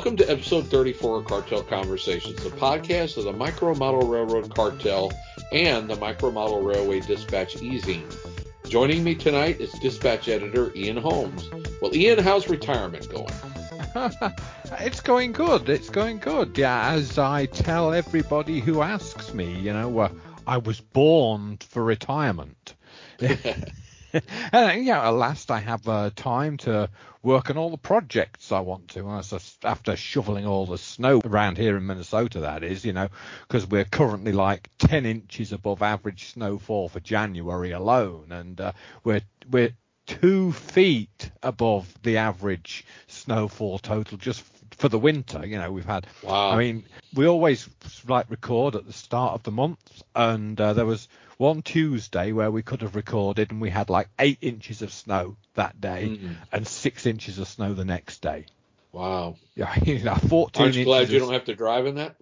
Welcome to episode 34 of Cartel Conversations, the podcast of the Micro Model Railroad Cartel and the Micro Model Railway Dispatch Easing. Joining me tonight is dispatch editor Ian Holmes. Well, Ian, how's retirement going? it's going good. It's going good. Yeah, as I tell everybody who asks me, you know, uh, I was born for retirement. and, yeah, at last I have uh, time to work on all the projects I want to. After shoveling all the snow around here in Minnesota, that is, you know, because we're currently like 10 inches above average snowfall for January alone, and uh, we're we're two feet above the average snowfall total just for the winter. You know, we've had. Wow. I mean, we always like record at the start of the month, and uh, there was one Tuesday where we could have recorded, and we had like eight inches of snow that day, mm-hmm. and six inches of snow the next day. Wow. Yeah, you know, 14 Aren't you glad you don't have to drive in that?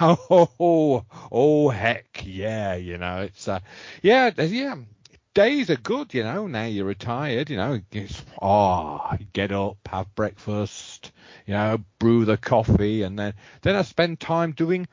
oh, oh, oh, heck yeah, you know, it's, uh, yeah, yeah, days are good, you know, now you're retired, you know, it's, oh, get up, have breakfast, you know, brew the coffee, and then, then I spend time doing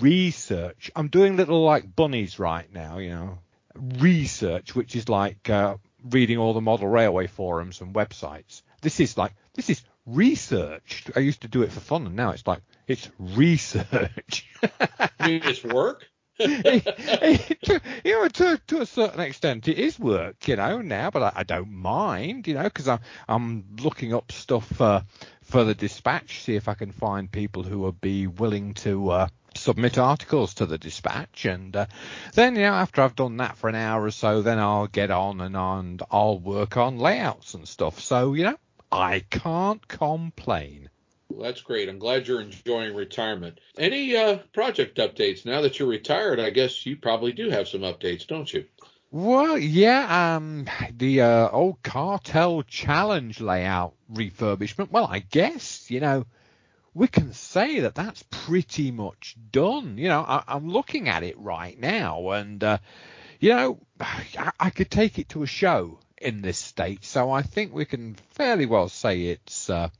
research. I'm doing little like bunnies right now, you know, research, which is like uh, reading all the model railway forums and websites. This is like this is research. I used to do it for fun, and now it's like it's research. you it's work. to, you know, to, to a certain extent, it is work, you know, now, but I, I don't mind, you know, because I'm I'm looking up stuff uh, for the dispatch, see if I can find people who would be willing to uh, submit articles to the dispatch and uh, then you know after I've done that for an hour or so then I'll get on and on I'll work on layouts and stuff. So you know I can't complain. Well, that's great. I'm glad you're enjoying retirement. Any uh, project updates? Now that you're retired I guess you probably do have some updates don't you? Well, yeah, um, the uh, old cartel challenge layout refurbishment. Well, I guess you know we can say that that's pretty much done. You know, I, am looking at it right now, and uh, you know, I, I, could take it to a show in this state, so I think we can fairly well say it's uh,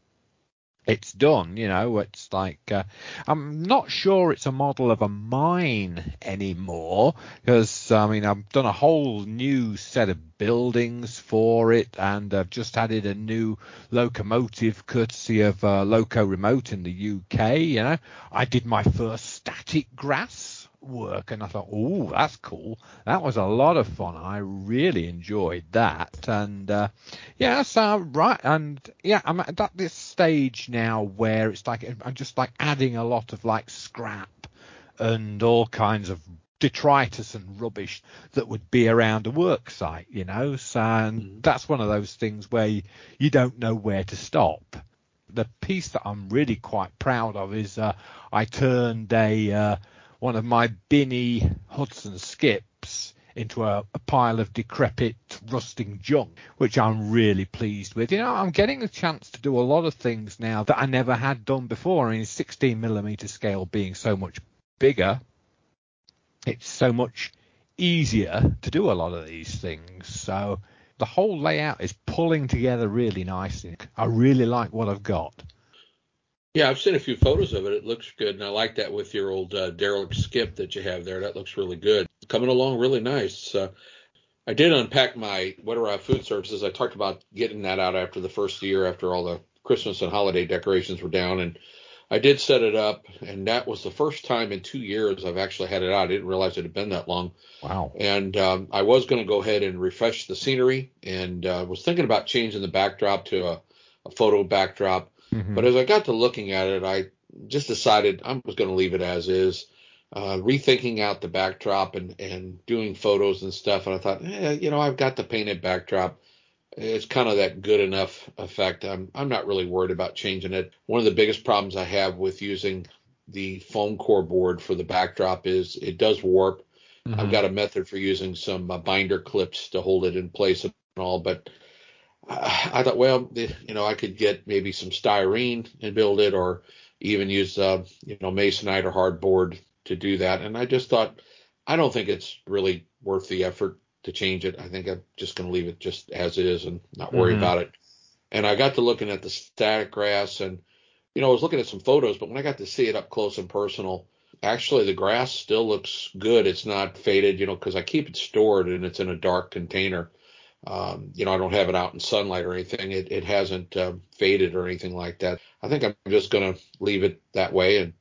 it's done. You know, it's like uh, I'm not sure it's a model of a mine anymore because I mean I've done a whole new set of buildings for it, and I've just added a new locomotive courtesy of uh, Loco Remote in the UK. You know, I did my first static grass work and I thought, oh, that's cool. That was a lot of fun. I really enjoyed that. And uh, yeah, so right, and yeah, I'm at this stage now where it's like I'm just like adding a lot of like scrap and all kinds of detritus and rubbish that would be around a work site, you know. So and mm. that's one of those things where you, you don't know where to stop. The piece that I'm really quite proud of is uh, I turned a uh, one of my Binnie Hudson skips into a, a, pile of decrepit, rusting junk, which I'm really pleased with. You know, I'm getting a chance to do a lot of things now that I never had done before. I mean, 16 millimeter scale being so much bigger, it's so much easier to do a lot of these things. So the whole layout is pulling together really nicely. I really like what I've got. Yeah, I've seen a few photos of it. It looks good, and I like that with your old uh, derelict skip that you have there. That looks really good. Coming along really nice. Uh, I did unpack my Weatherrod Food Services. I talked about getting that out after the first year, after all the Christmas and holiday decorations were down, and I did set it up, and that was the first time in two years I've actually had it out. I didn't realize it had been that long. Wow. And um, I was going to go ahead and refresh the scenery, and uh, was thinking about changing the backdrop to a, a photo backdrop. Mm-hmm. But as I got to looking at it, I just decided I was going to leave it as is, uh, rethinking out the backdrop and, and doing photos and stuff. And I thought, eh, you know, I've got the painted backdrop. It's kind of that good enough effect. I'm, I'm not really worried about changing it. One of the biggest problems I have with using the foam core board for the backdrop is it does warp. Mm-hmm. I've got a method for using some uh, binder clips to hold it in place and all, but I thought, well, you know, I could get maybe some styrene and build it, or even use, uh, you know, masonite or hardboard to do that. And I just thought, I don't think it's really worth the effort to change it. I think I'm just going to leave it just as is and not worry mm-hmm. about it. And I got to looking at the static grass, and you know, I was looking at some photos, but when I got to see it up close and personal, actually the grass still looks good. It's not faded, you know, because I keep it stored and it's in a dark container. Um, you know, I don't have it out in sunlight or anything. It, it hasn't um, faded or anything like that. I think I'm just going to leave it that way and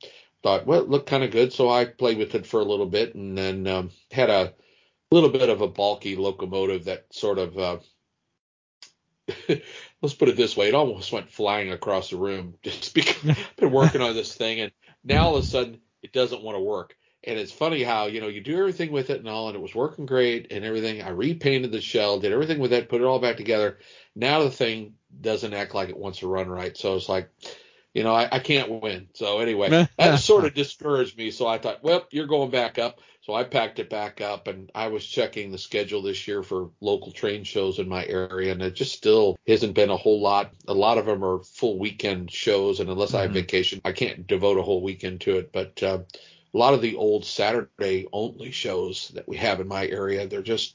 thought, well, it looked kind of good. So I played with it for a little bit and then um, had a little bit of a bulky locomotive that sort of, uh, let's put it this way, it almost went flying across the room just because I've been working on this thing and now all of a sudden it doesn't want to work. And it's funny how, you know, you do everything with it and all, and it was working great and everything. I repainted the shell, did everything with it, put it all back together. Now the thing doesn't act like it wants to run right. So it's like, you know, I, I can't win. So anyway, that sort of discouraged me. So I thought, well, you're going back up. So I packed it back up and I was checking the schedule this year for local train shows in my area and it just still hasn't been a whole lot. A lot of them are full weekend shows and unless mm-hmm. I have mm-hmm. vacation, I can't devote a whole weekend to it. But uh, a lot of the old Saturday only shows that we have in my area, they're just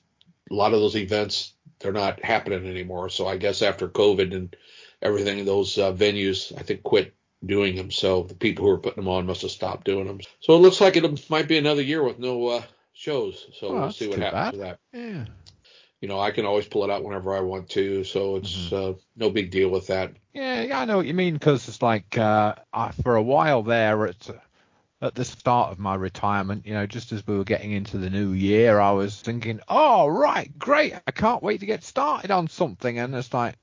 a lot of those events, they're not happening anymore. So I guess after COVID and everything, those uh, venues, I think, quit doing them. So the people who were putting them on must have stopped doing them. So it looks like it might be another year with no uh, shows. So well, we'll see what happens bad. with that. Yeah. You know, I can always pull it out whenever I want to, so it's mm-hmm. uh, no big deal with that. Yeah, I know what you mean because it's like uh, for a while there, at at the start of my retirement, you know, just as we were getting into the new year, I was thinking, oh, right, great. I can't wait to get started on something. And it's like,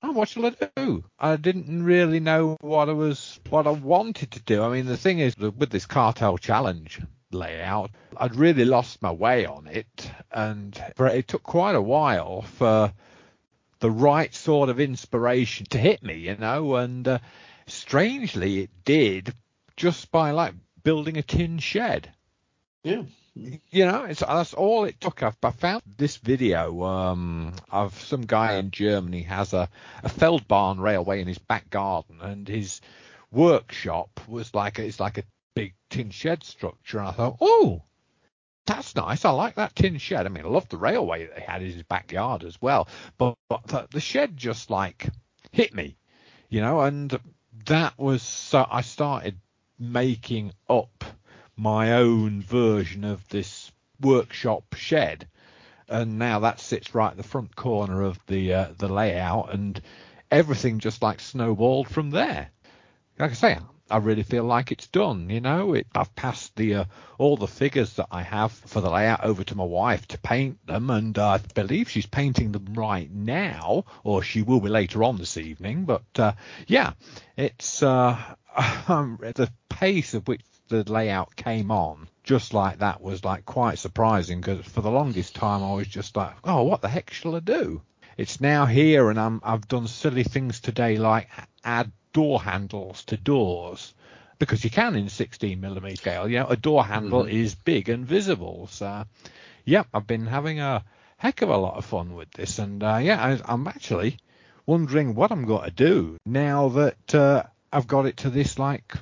oh, what shall I do? I didn't really know what I was, what I wanted to do. I mean, the thing is, with this cartel challenge layout, I'd really lost my way on it. And it took quite a while for the right sort of inspiration to hit me, you know, and uh, strangely it did just by like building a tin shed. Yeah. You know, it's that's all it took. I've, I found this video um, of some guy in Germany has a, a Feldbahn railway in his back garden, and his workshop was like a, it's like a big tin shed structure. And I thought, oh, that's nice. I like that tin shed. I mean, I love the railway that he had in his backyard as well. But, but the, the shed just like hit me, you know, and that was so I started making up my own version of this workshop shed. And now that sits right at the front corner of the uh, the layout and everything just like snowballed from there. Like i say i really feel like it's done you know? It, i've passed the uh, all the figures that i have for the layout over to my wife to paint them and uh, i believe she's painting them right now or she will be later on this evening but uh, yeah it's uh, um, the pace of which the layout came on just like that was like quite surprising because for the longest time I was just like, oh, what the heck shall I do? It's now here and I'm, I've done silly things today like add door handles to doors because you can in 16 millimeter scale. You know, a door handle mm-hmm. is big and visible. So, yeah, I've been having a heck of a lot of fun with this, and uh, yeah, I, am actually wondering what I'm going to do now that uh, I've got it to this like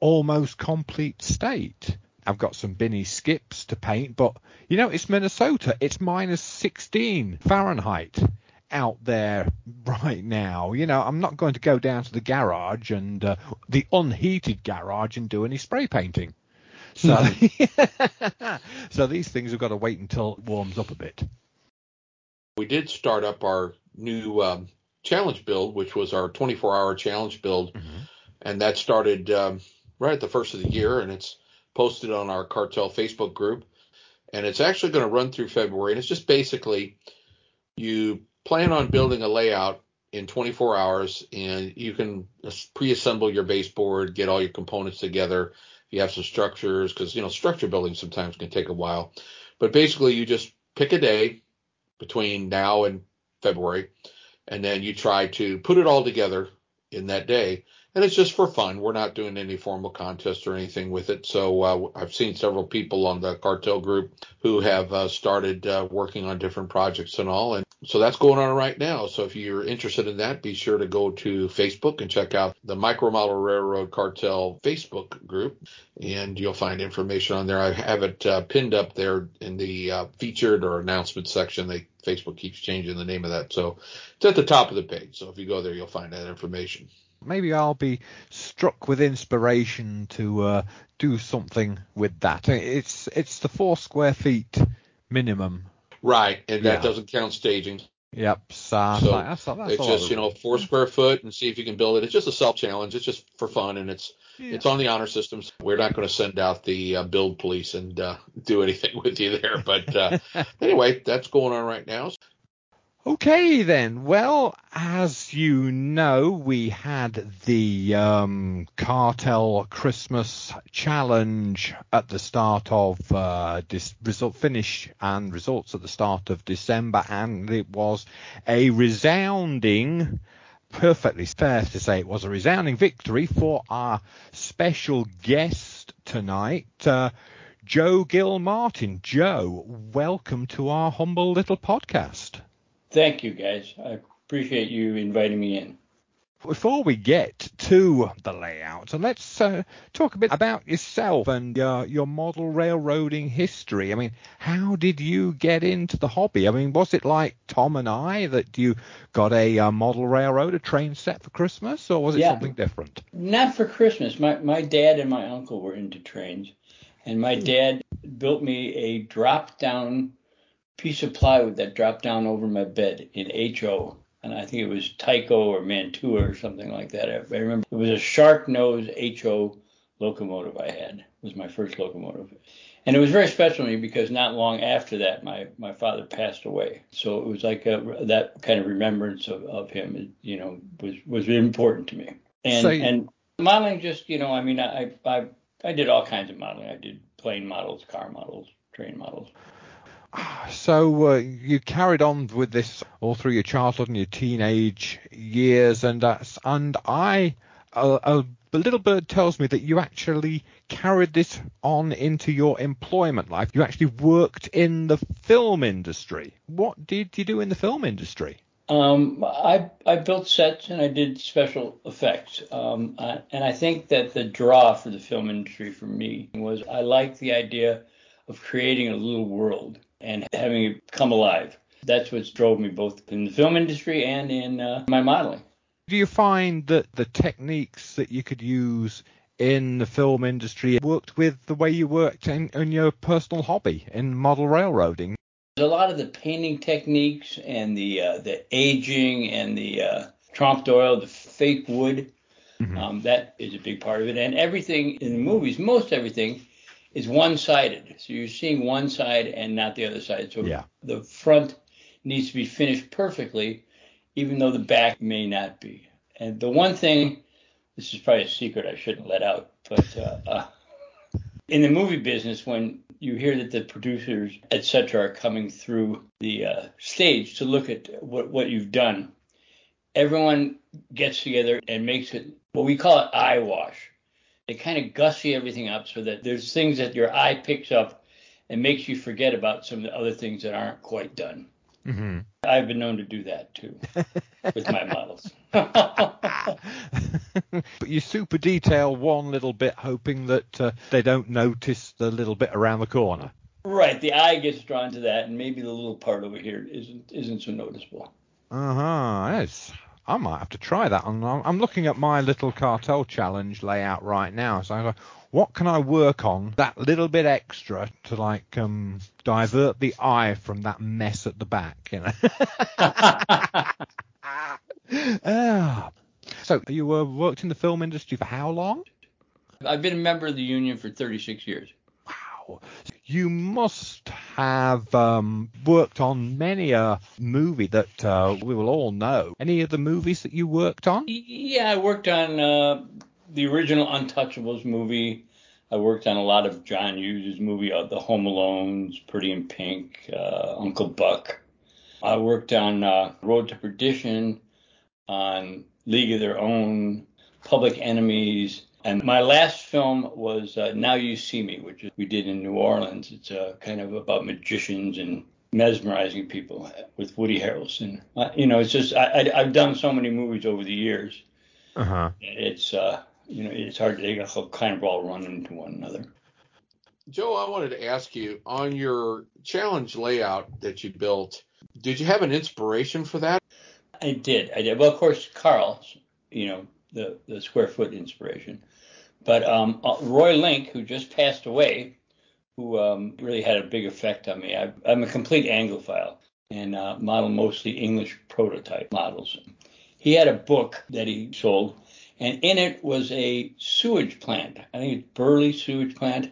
almost complete state. I've got some Binnie skips to paint, but you know, it's Minnesota. It's minus 16 Fahrenheit out there right now. You know, I'm not going to go down to the garage and uh, the unheated garage and do any spray painting. So, so these things have got to wait until it warms up a bit. We did start up our new um, challenge build, which was our 24 hour challenge build. Mm-hmm. And that started um, right at the first of the year. And it's posted on our cartel Facebook group. And it's actually going to run through February. And it's just basically you plan on building a layout in 24 hours and you can pre-assemble your baseboard, get all your components together. If You have some structures because, you know, structure building sometimes can take a while. But basically you just pick a day between now and February and then you try to put it all together in that day. And it's just for fun. We're not doing any formal contest or anything with it. So uh, I've seen several people on the cartel group who have uh, started uh, working on different projects and all. And so that's going on right now. So if you're interested in that, be sure to go to Facebook and check out the Micromodel Railroad Cartel Facebook group, and you'll find information on there. I have it uh, pinned up there in the uh, featured or announcement section. They Facebook keeps changing the name of that. So it's at the top of the page. So if you go there, you'll find that information. Maybe I'll be struck with inspiration to uh, do something with that. It's it's the four square feet minimum. Right, and that yeah. doesn't count staging. Yep. So, so that's, that's it's just you know four square foot and see if you can build it. It's just a self challenge. It's just for fun and it's yeah. it's on the honor systems. We're not going to send out the uh, build police and uh, do anything with you there. But uh, anyway, that's going on right now. Okay, then. Well, as you know, we had the um, Cartel Christmas Challenge at the start of uh, this result finish and results at the start of December, and it was a resounding, perfectly fair to say, it was a resounding victory for our special guest tonight. Uh, Joe Gilmartin. Joe, welcome to our humble little podcast. Thank you, guys. I appreciate you inviting me in. Before we get to the layout, let's uh, talk a bit about yourself and uh, your model railroading history. I mean, how did you get into the hobby? I mean, was it like Tom and I that you got a uh, model railroad, a train set for Christmas, or was it yeah, something different? Not for Christmas. My my dad and my uncle were into trains, and my hmm. dad built me a drop down piece of plywood that dropped down over my bed in HO. And I think it was Tyco or Mantua or something like that. I remember it was a shark nose HO locomotive I had. It was my first locomotive. And it was very special to me because not long after that, my, my father passed away. So it was like a, that kind of remembrance of, of him, you know, was, was important to me. And, so and modeling just, you know, I mean, I, I, I did all kinds of modeling. I did plane models, car models, train models. So uh, you carried on with this all through your childhood and your teenage years, and uh, and I a, a little bird tells me that you actually carried this on into your employment life. You actually worked in the film industry. What did you do in the film industry? Um, I I built sets and I did special effects. Um, I, and I think that the draw for the film industry for me was I liked the idea of creating a little world and having it come alive. That's what drove me both in the film industry and in uh, my modeling. Do you find that the techniques that you could use in the film industry worked with the way you worked in, in your personal hobby in model railroading? A lot of the painting techniques and the uh, the aging and the uh, trompe d'oeil, the fake wood, mm-hmm. um, that is a big part of it. And everything in the movies, most everything, is one sided. So you're seeing one side and not the other side. So yeah. the front needs to be finished perfectly, even though the back may not be. And the one thing, this is probably a secret I shouldn't let out, but uh, uh, in the movie business, when you hear that the producers, etc., are coming through the uh, stage to look at what, what you've done, everyone gets together and makes it what we call it eye wash they kind of gussy everything up so that there's things that your eye picks up and makes you forget about some of the other things that aren't quite done. Mm-hmm. I've been known to do that too with my models. but you super detail one little bit, hoping that uh, they don't notice the little bit around the corner. Right, the eye gets drawn to that, and maybe the little part over here isn't isn't so noticeable. Uh huh. Yes. I might have to try that. I'm, looking at my little cartel challenge layout right now. So I go, what can I work on that little bit extra to like um, divert the eye from that mess at the back? You know. ah. So you uh, worked in the film industry for how long? I've been a member of the union for 36 years. You must have um, worked on many a movie that uh, we will all know. Any of the movies that you worked on? Yeah, I worked on uh, the original Untouchables movie. I worked on a lot of John Hughes' movie, uh, The Home Alones, Pretty in Pink, uh, Uncle Buck. I worked on uh, Road to Perdition, on League of Their Own, Public Enemies, and my last film was uh, Now You See Me, which we did in New Orleans. It's uh, kind of about magicians and mesmerizing people with Woody Harrelson. Uh, you know, it's just I, have done so many movies over the years. Uh-huh. It's uh, you know, it's hard to they kind of all run into one another. Joe, I wanted to ask you on your challenge layout that you built. Did you have an inspiration for that? I did. I did. Well, of course, Carl, you know, the, the square foot inspiration. But um, uh, Roy Link, who just passed away, who um, really had a big effect on me. I, am a complete Anglophile and uh, model mostly English prototype models. He had a book that he sold, and in it was a sewage plant. I think it's Burley sewage plant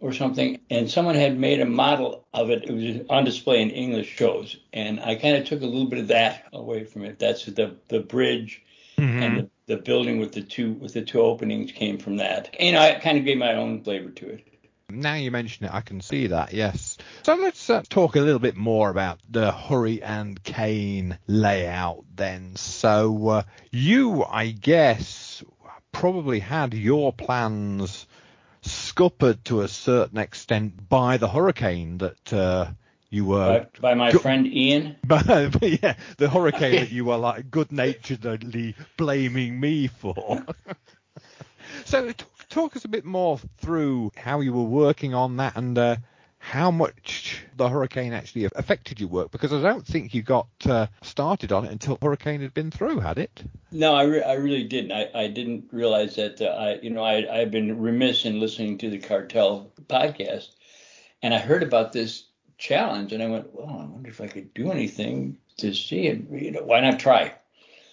or something. And someone had made a model of it. It was on display in English shows, and I kind of took a little bit of that away from it. That's the the bridge mm-hmm. and the, the building with the two with the two openings came from that. And I kind of gave my own flavor to it. Now you mention it, I can see that, yes. So let's uh, talk a little bit more about the Hurricane Kane layout then. So uh, you, I guess, probably had your plans scuppered to a certain extent by the hurricane that uh, you were by, by my go- friend Ian. By, yeah, the hurricane that you were like good-naturedly blaming me for. so talk us a bit more through how you were working on that and uh, how much the hurricane actually affected your work because I don't think you got uh, started on it until hurricane had been through, had it? No, I, re- I really didn't. I, I didn't realize that. Uh, I you know I I've been remiss in listening to the cartel podcast, and I heard about this challenge, and I went, well, I wonder if I could do anything to see it. You know, why not try?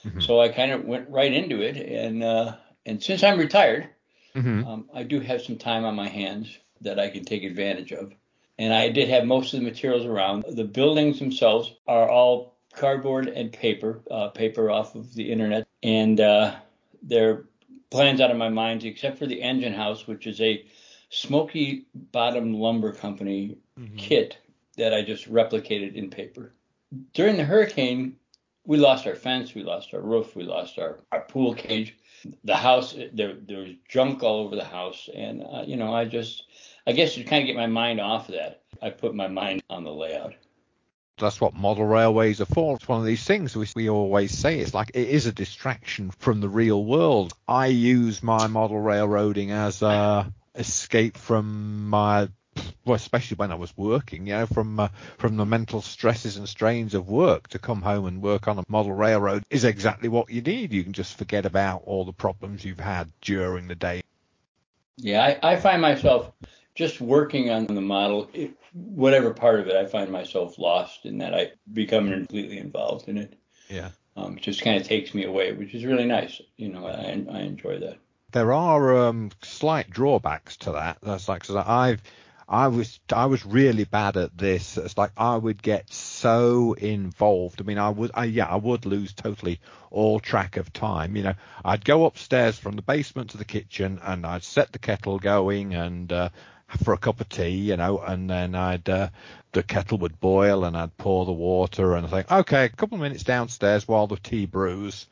Mm-hmm. So I kind of went right into it, and uh, and since I'm retired, Mm-hmm. Um, I do have some time on my hands that I can take advantage of. And I did have most of the materials around. The buildings themselves are all cardboard and paper, uh, paper off of the internet. And uh, they're plans out of my mind, except for the engine house, which is a smoky bottom lumber company mm-hmm. kit that I just replicated in paper. During the hurricane, we lost our fence, we lost our roof, we lost our, our pool cage the house there there was junk all over the house and uh, you know i just i guess to kind of get my mind off of that i put my mind on the layout that's what model railways are for. It's one of these things we, we always say. It's like it is a distraction from the real world. I use my model railroading as a escape from my well, especially when I was working, you know, from uh, from the mental stresses and strains of work to come home and work on a model railroad is exactly what you need. You can just forget about all the problems you've had during the day. Yeah, I, I find myself just working on the model, it, whatever part of it, I find myself lost in that I become completely involved in it. Yeah. Um, it just kind of takes me away, which is really nice. You know, I, I enjoy that. There are um, slight drawbacks to that. That's like, cause I've I was I was really bad at this. It's like I would get so involved. I mean, I would, I, yeah, I would lose totally all track of time. You know, I'd go upstairs from the basement to the kitchen, and I'd set the kettle going, and uh, for a cup of tea, you know, and then I'd uh, the kettle would boil, and I'd pour the water, and I think, okay, a couple of minutes downstairs while the tea brews.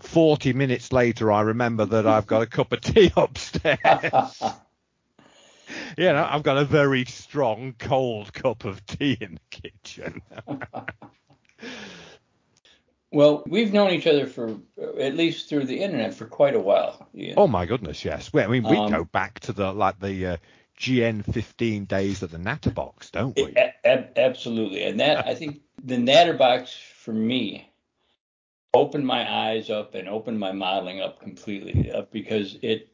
40 minutes later, I remember that I've got a cup of tea upstairs. you know, I've got a very strong cold cup of tea in the kitchen. well, we've known each other for at least through the internet for quite a while. Yeah. Oh my goodness, yes. Well, I mean, we um, go back to the like the uh, GN15 days at the Natterbox, don't we? It, absolutely, and that I think the Natterbox for me opened my eyes up and opened my modeling up completely uh, because it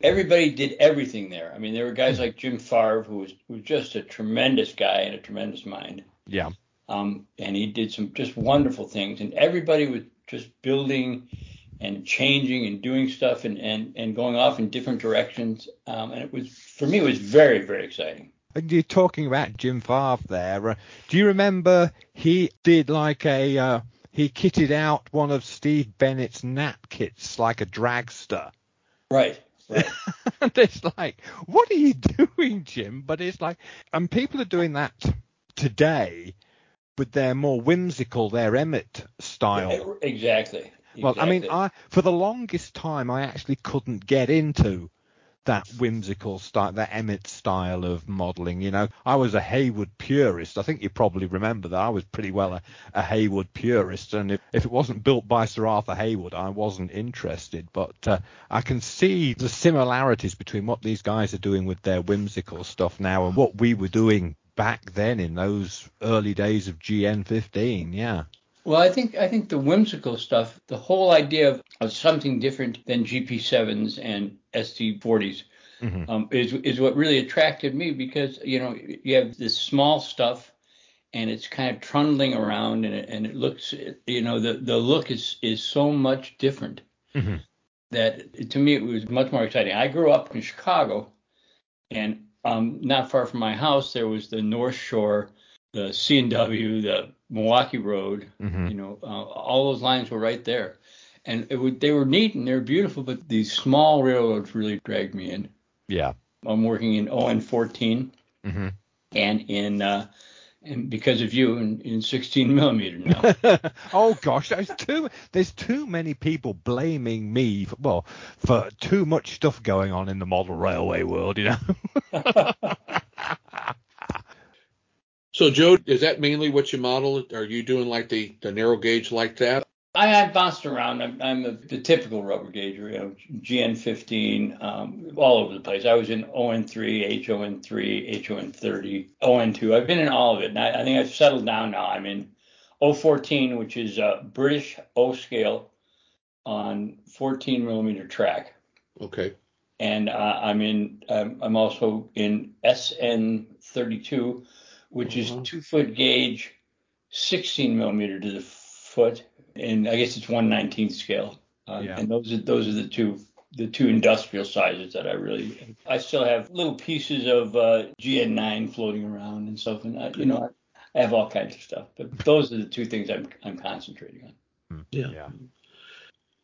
everybody did everything there. I mean, there were guys like Jim Farve, who was, who was just a tremendous guy and a tremendous mind. Yeah. Um, and he did some just wonderful things, and everybody was just building and changing and doing stuff and, and, and going off in different directions. Um, and it was, for me, it was very, very exciting. And you're talking about Jim Farve there. Uh, do you remember he did like a, uh, he kitted out one of Steve Bennett's Nat kits like a dragster? Right. And it's like, what are you doing, Jim? But it's like, and people are doing that today, but they're more whimsical, they're Emett style. Exactly. Well, I mean, I for the longest time I actually couldn't get into that whimsical style, that Emett style of modelling. You know, I was a Heywood purist. I think you probably remember that I was pretty well a, a Heywood purist, and if, if it wasn't built by Sir Arthur Heywood, I wasn't interested. But uh, I can see the similarities between what these guys are doing with their whimsical stuff now and what we were doing back then in those early days of GN15. Yeah. Well, I think I think the whimsical stuff, the whole idea of, of something different than GP7s and SD40s, mm-hmm. um, is is what really attracted me because you know you have this small stuff and it's kind of trundling around and it, and it looks you know the the look is is so much different mm-hmm. that to me it was much more exciting. I grew up in Chicago and um, not far from my house there was the North Shore, the C&W, the Milwaukee Road. Mm-hmm. You know, uh, all those lines were right there, and it would they were neat and they were beautiful, but these small railroads really dragged me in. Yeah, I'm working in ON 14 mm-hmm. and in uh, and because of you in, in 16 millimeter now. oh gosh, there's too there's too many people blaming me for, well for too much stuff going on in the model railway world, you know. so Joe, is that mainly what you model? Are you doing like the the narrow gauge like that? I, have bounced around. I'm, I'm a, the typical rubber gauge, you know, GN15, um, all over the place. I was in ON3, HON3, HON30, ON2. I've been in all of it, and I, I think I've settled down now. I'm in O14, which is a British O scale on 14 millimeter track. Okay. And uh, I'm in. Um, I'm also in SM32, which uh-huh. is two foot gauge, 16 millimeter to the foot and I guess it's 119th scale. Uh, yeah. And those are those are the two the two industrial sizes that I really. I still have little pieces of uh, GN9 floating around and stuff, and I, you know I, I have all kinds of stuff, but those are the two things I'm I'm concentrating on. Hmm. Yeah. yeah.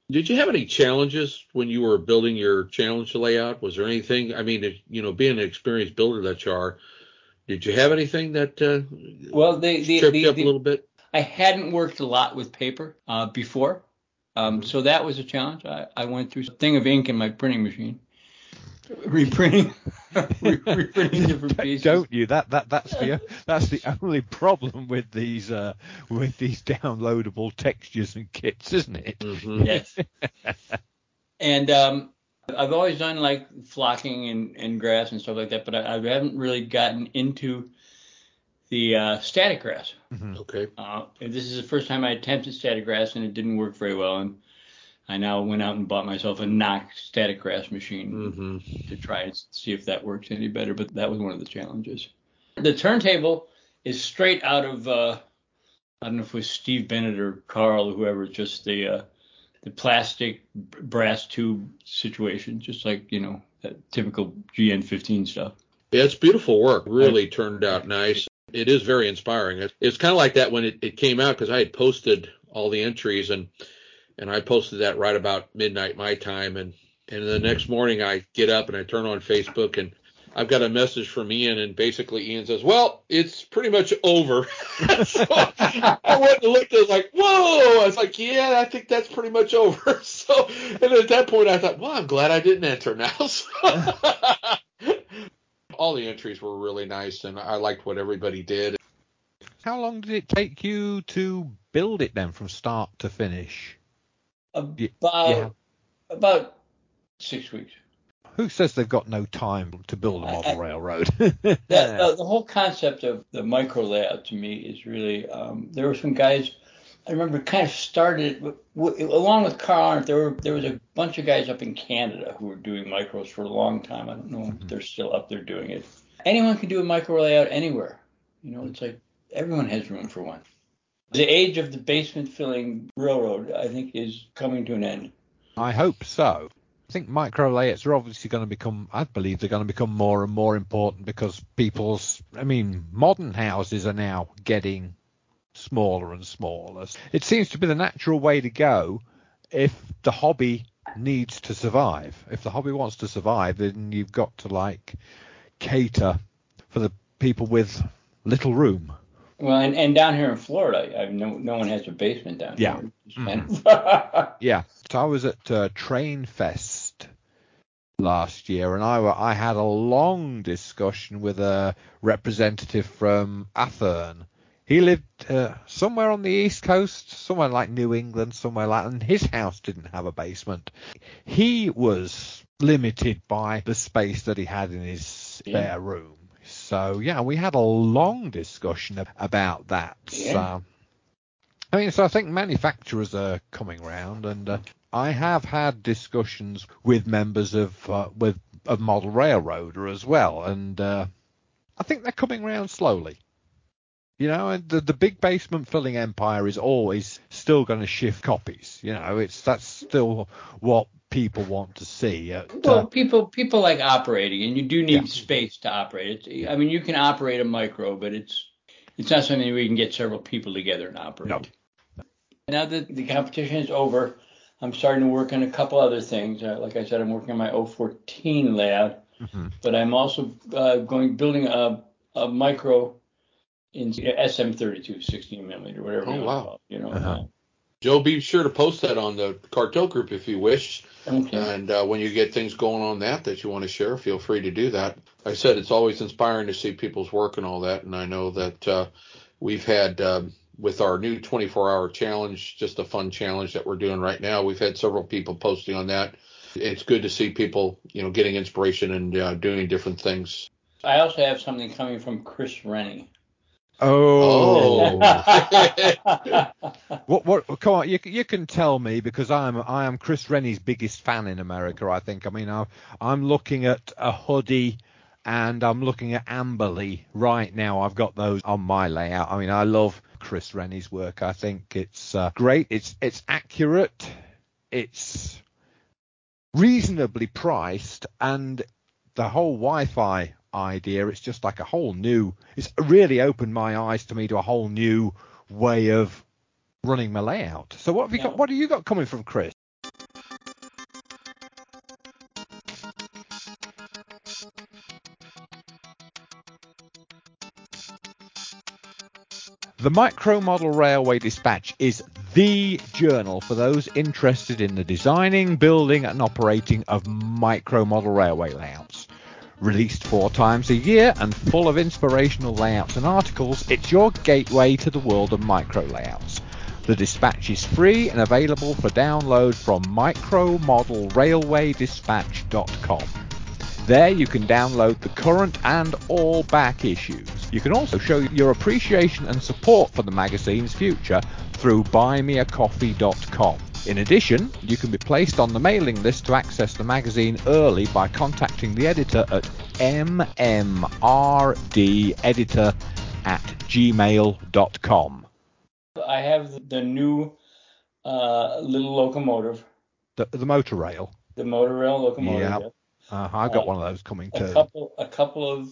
Did you have any challenges when you were building your challenge layout? Was there anything? I mean, you know, being an experienced builder that you are, did you have anything that uh, well, the, the, tripped the, you up a little bit? I hadn't worked a lot with paper uh, before, um, mm-hmm. so that was a challenge. I, I went through a thing of ink in my printing machine, reprinting, reprinting different pieces. Don't you? That that that's the that's the only problem with these uh, with these downloadable textures and kits, isn't it? Mm-hmm. Yes. and um, I've always done like flocking and, and grass and stuff like that, but I, I haven't really gotten into the uh, static grass. Mm-hmm. Okay. Uh, this is the first time I attempted static grass and it didn't work very well. And I now went out and bought myself a knock static grass machine mm-hmm. to try and see if that works any better. But that was one of the challenges. The turntable is straight out of uh, I don't know if it was Steve Bennett or Carl or whoever, just the uh, the plastic brass tube situation, just like you know that typical GN15 stuff. Yeah, it's beautiful work. Really turned out nice it is very inspiring. It's, it's kind of like that when it, it came out because I had posted all the entries and and I posted that right about midnight my time and and the next morning I get up and I turn on Facebook and I've got a message from Ian and basically Ian says, "Well, it's pretty much over." so I went and looked. And I was like, "Whoa!" I was like, "Yeah, I think that's pretty much over." So, and at that point, I thought, "Well, I'm glad I didn't enter now." All the entries were really nice, and I liked what everybody did. How long did it take you to build it then, from start to finish? About yeah. about six weeks. Who says they've got no time to build a model I, railroad? the, the, the, whole concept of the micro layout to me is really. Um, there were some guys I remember kind of started along with Carl Arendt. There were there was a bunch of guys up in Canada who were doing micros for a long time. I don't know if mm-hmm. they're still up there doing it. Anyone can do a micro layout anywhere. You know, it's like everyone has room for one. The age of the basement filling railroad, I think, is coming to an end. I hope so. I think micro layouts are obviously going to become, I believe they're going to become more and more important because people's, I mean, modern houses are now getting smaller and smaller. It seems to be the natural way to go if the hobby needs to survive. If the hobby wants to survive, then you've got to like cater for the people with little room. Well, and, and down here in Florida, I, no no one has a basement down yeah. here. Mm-hmm. yeah. So I was at uh, Train Fest last year, and I I had a long discussion with a representative from Athearn he lived uh, somewhere on the east coast, somewhere like New England, somewhere like, and his house didn't have a basement. He was limited by the space that he had in his spare yeah. room. So yeah, we had a long discussion about that. Yeah. I mean, so I think manufacturers are coming round, and uh, I have had discussions with members of uh, with of Model Railroader as well, and uh, I think they're coming round slowly. You know, and the the big basement filling empire is always still going to shift copies. You know, it's that's still what people want to see. Uh, well, people people like operating, and you do need yeah. space to operate. It's, I mean, you can operate a micro, but it's it's not something we can get several people together and operate. No. Now that the competition is over, I'm starting to work on a couple other things. Uh, like I said, I'm working on my O14 layout, mm-hmm. but I'm also uh, going building a, a micro in SM32, 16 millimeter, whatever. Oh wow! It, you know. Uh-huh. Joe, be sure to post that on the cartel group if you wish. Okay. And uh, when you get things going on that that you want to share, feel free to do that. Like I said it's always inspiring to see people's work and all that, and I know that uh, we've had um, with our new 24-hour challenge, just a fun challenge that we're doing right now. We've had several people posting on that. It's good to see people, you know, getting inspiration and uh, doing different things. I also have something coming from Chris Rennie. Oh. oh. what? What? Come on, you you can tell me because I'm I am Chris Rennie's biggest fan in America. I think. I mean, I, I'm looking at a hoodie and I'm looking at Amberley right now. I've got those on my layout. I mean, I love Chris Rennie's work. I think it's uh, great. It's it's accurate. It's reasonably priced, and the whole Wi-Fi idea. It's just like a whole new. It's really opened my eyes to me to a whole new way of running my layout. So what have you got? What have you got coming from Chris? The Micro Model Railway Dispatch is the journal for those interested in the designing, building, and operating of micro model railway layouts. Released four times a year and full of inspirational layouts and articles, it's your gateway to the world of micro layouts. The dispatch is free and available for download from micromodelrailwaydispatch.com. There you can download the current and all back issues. You can also show your appreciation and support for the magazine's future through buymeacoffee.com. In addition, you can be placed on the mailing list to access the magazine early by contacting the editor at mmrdeditor at gmail.com. I have the new uh, little locomotive. The, the motor rail? The motor rail locomotive. Yeah. Uh, I've got one of those coming too. A couple, a couple of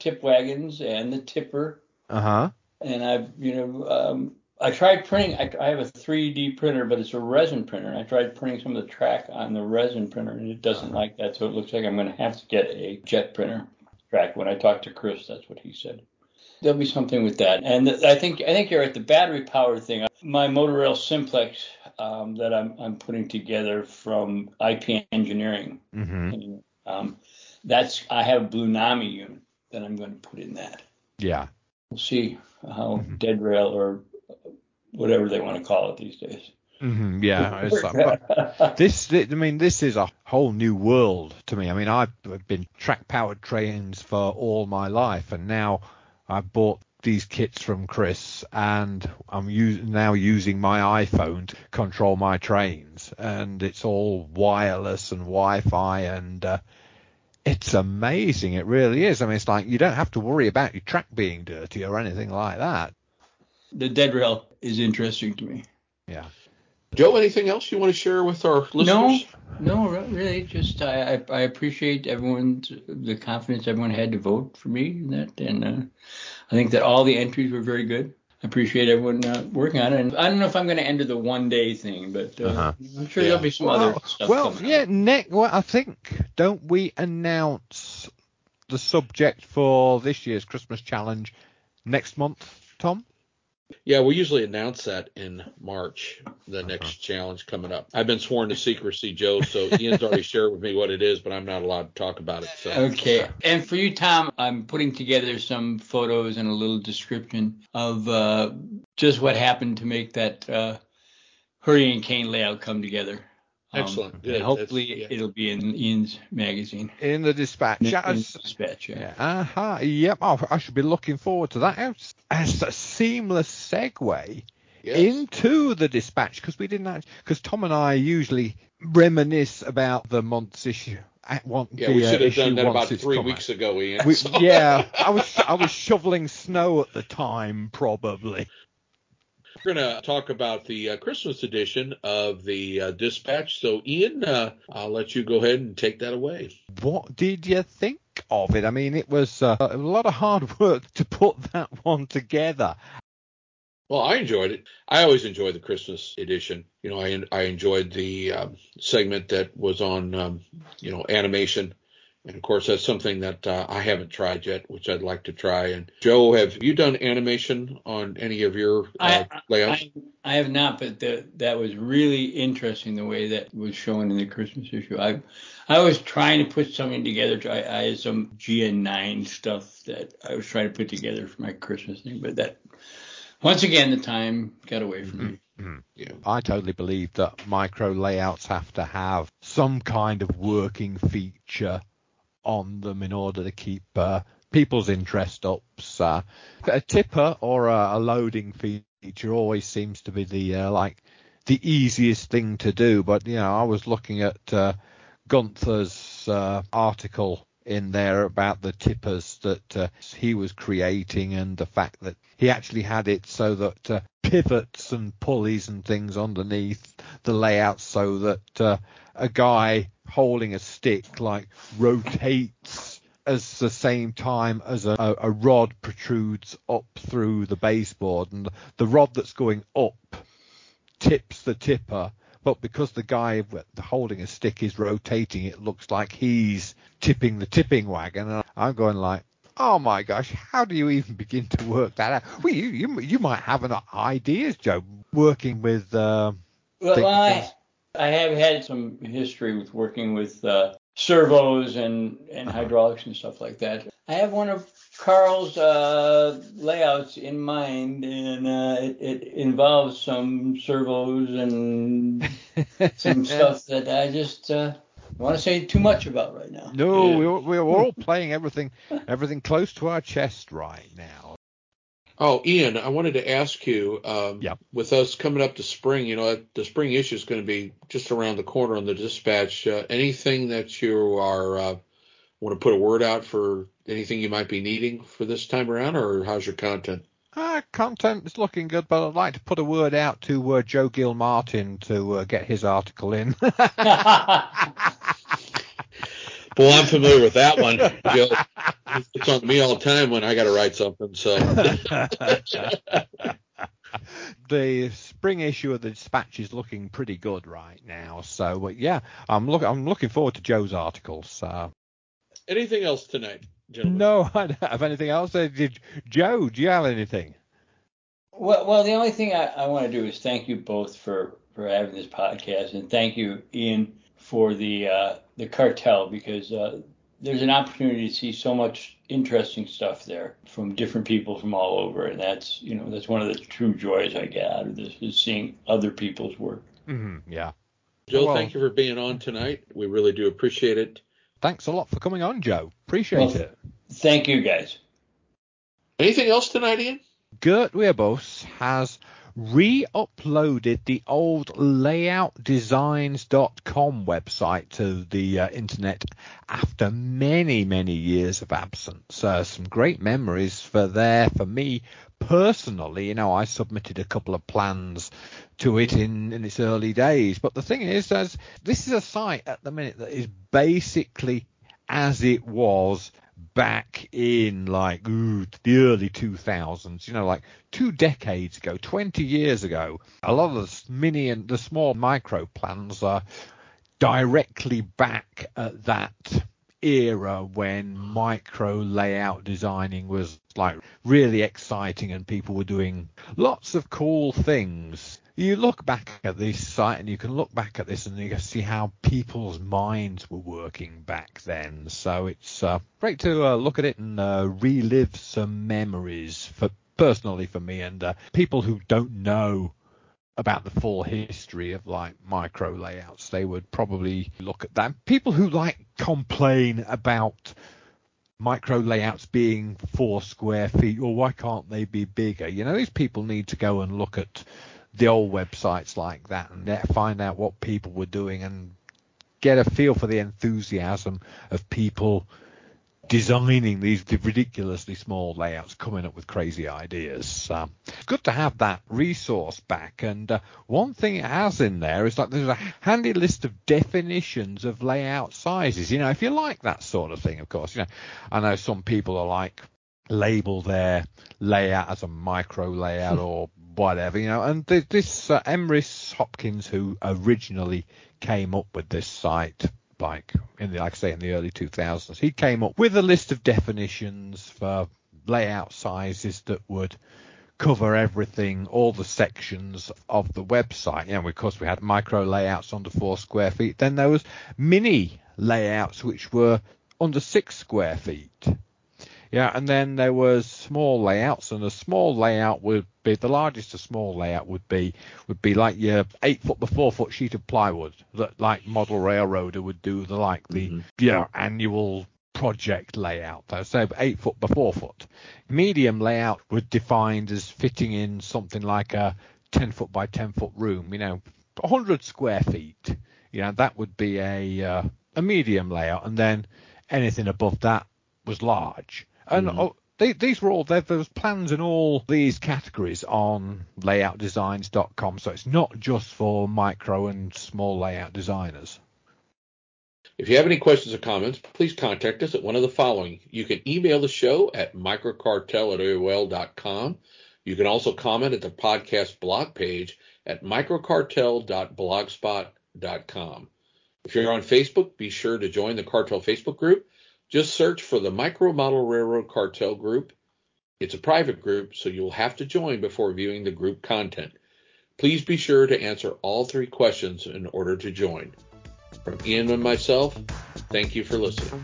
tip wagons and the tipper. Uh huh. And I've, you know, um, I tried printing. I, I, have a 3D printer, but it's a resin printer. And I tried printing some of the track on the resin printer, and it doesn't uh-huh. like that. So it looks like I'm going to have to get a jet printer track. When I talked to Chris, that's what he said. There'll be something with that. And I think I think you're at the battery powered thing. My Motorail Simplex um, that I'm I'm putting together from IP Engineering. Mm-hmm. Um, that's I have a Blunami unit that I'm going to put in that. Yeah. We'll see how mm-hmm. dead rail or whatever they want to call it these days. Mm-hmm, yeah, like, this. I mean, this is a whole new world to me. I mean, I've been track powered trains for all my life, and now I've bought these kits from Chris, and I'm now using my iPhone to control my trains, and it's all wireless and Wi-Fi, and uh, it's amazing. It really is. I mean, it's like you don't have to worry about your track being dirty or anything like that. The dead rail is interesting to me. Yeah. Joe, anything else you want to share with our listeners? No, no, really. Just I, I, appreciate everyone's the confidence everyone had to vote for me in that, and uh, I think that all the entries were very good I appreciate everyone uh, working on it. And I don't know if I'm going to enter the one day thing, but uh, uh-huh. I'm sure yeah. there'll be some well, other stuff. Well, yeah, Nick. Well, I think don't we announce the subject for this year's Christmas challenge next month, Tom? Yeah, we usually announce that in March, the uh-huh. next challenge coming up. I've been sworn to secrecy, Joe, so Ian's already shared with me what it is, but I'm not allowed to talk about it. So. Okay. And for you, Tom, I'm putting together some photos and a little description of uh, just what happened to make that uh, Hurricane Kane layout come together. Um, Excellent. And hopefully yeah. it'll be in Ian's magazine. In the dispatch. In, in the dispatch, yeah. yeah. Uh-huh. Yep. Oh, I should be looking forward to that. As a seamless segue yes. into the dispatch because we didn't because Tom and I usually reminisce about the month's issue. At one, Yeah, the, we uh, should have issue done that about three weeks out. ago, Ian. We, So- yeah, I was I was shoveling snow at the time, probably. We're going to talk about the uh, Christmas edition of the uh, Dispatch. So, Ian, uh, I'll let you go ahead and take that away. What did you think of it? I mean, it was uh, a lot of hard work to put that one together. Well, I enjoyed it. I always enjoy the Christmas edition. You know, I I enjoyed the um, segment that was on, um, you know, animation, and of course that's something that uh, I haven't tried yet, which I'd like to try. And Joe, have you done animation on any of your uh, I, layouts? I, I have not, but the, that was really interesting the way that was shown in the Christmas issue. I I was trying to put something together. I, I had some GN9 stuff that I was trying to put together for my Christmas thing, but that once again the time got away from me. yeah. I totally believe that micro layouts have to have some kind of working feature on them in order to keep uh, people's interest up. So a tipper or a, a loading feature always seems to be the uh, like the easiest thing to do. But you know, I was looking at uh, Gunther's uh, article in there about the tippers that uh, he was creating and the fact that he actually had it so that uh, pivots and pulleys and things underneath the layout so that uh, a guy holding a stick like rotates as the same time as a, a rod protrudes up through the baseboard. And the rod that's going up tips the tipper but because the guy with- holding a stick is rotating it looks like he's tipping the tipping wagon and i'm going like oh my gosh how do you even begin to work that out well you you, you might have an ideas joe working with uh, Well, I I have had some history with working with uh, servos and and Uh-huh. hydraulics and stuff like that. I have one of Carl's uh, layouts in mind, and uh, it, it involves some servos and some stuff that I just uh, want to say too much about right now. no Yeah. we're, we're all playing everything everything close to our chest right now Oh, Ian, I wanted to ask you, um, Yep. with us coming up to spring, you know, the spring issue is going to be just around the corner on the dispatch. Uh, anything that you are uh, want to put a word out for anything you might be needing for this time around, or how's your content? Uh, content is looking good, but I'd like to put a word out to uh, Joe Gilmartin to uh, get his article in. Well, I'm familiar with that one, Joe. It's on me all the time when I got to write something. So, the spring issue of the Dispatch is looking pretty good right now. So uh, yeah, I'm look I'm looking forward to Joe's articles. So. Anything else tonight, gentlemen? No, I don't have anything else. Uh, Did Joe? Do you have anything? Well, well, the only thing I, I want to do is thank you both for, for having this podcast, and thank you, Ian, for the uh, the cartel because uh, there's an opportunity to see so much interesting stuff there from different people from all over, and that's you know that's one of the true joys I get out of this is seeing other people's work. Mm-hmm, yeah. Joe, Well- thank you for being on tonight. We really do appreciate it. Thanks a lot for coming on, Joe. Appreciate Well, it. Thank you, guys. Anything else tonight, Ian? Gert Werbos has re-uploaded the old layoutdesigns.com website to the uh, internet after many, many years of absence. Uh, some great memories for there for me personally. You know, I submitted a couple of plans to it in, in its early days. But the thing is, as this is a site at the minute that is basically as it was back in like ooh, the early 2000s, you know, like two decades ago, 20 years ago. A lot of the mini and the small micro plans are directly back at that era when micro layout designing was like really exciting and people were doing lots of cool things. You look back at this site and you can look back at this and you can see how people's minds were working back then. So it's uh, great to uh, look at it and uh, relive some memories for personally for me and uh, people who don't know about the full history of like micro layouts, they would probably look at that. People who like complain about micro layouts being four square feet, or why can't they be bigger? You know, these people need to go and look at the old websites like that and find out what people were doing and get a feel for the enthusiasm of people designing these ridiculously small layouts, coming up with crazy ideas. Um, it's good to have that resource back. And uh, one thing it has in there is that there's a handy list of definitions of layout sizes. You know, if you like that sort of thing, of course, you know, I know some people are like label their layout as a micro layout or whatever, you know. And this uh, Emrys Hopkins, who originally came up with this site like in the, like I say, in the early 2000s. He came up with a list of definitions for layout sizes that would cover everything, all the sections of the website. Know, of course, we had micro layouts under four square feet. Then there was mini layouts which were under six square feet. Yeah, and then there was small layouts, and a small layout would be the largest a small layout would be would be like your eight foot by four foot sheet of plywood that like model railroader would do the like the mm-hmm. yeah annual project layout. So eight foot by four foot. Medium layout would defined as fitting in something like a ten foot by ten foot room. You know, hundred square feet. You know, that would be a uh, a medium layout, and then anything above that was large. And mm. oh, they, these were all there. There was plans in all these categories on layoutdesigns.com, so it's not just for micro and small layout designers. If you have any questions or comments, please contact us at one of the following. You can email the show at microcartel at AOL.com. You can also comment at the podcast blog page at microcartel.blogspot.com. If you're on Facebook, be sure to join the Cartel Facebook group just search for the Micro Model Railroad Cartel Group. It's a private group, so you'll have to join before viewing the group content. Please be sure to answer all three questions in order to join. From Ian and myself, thank you for listening.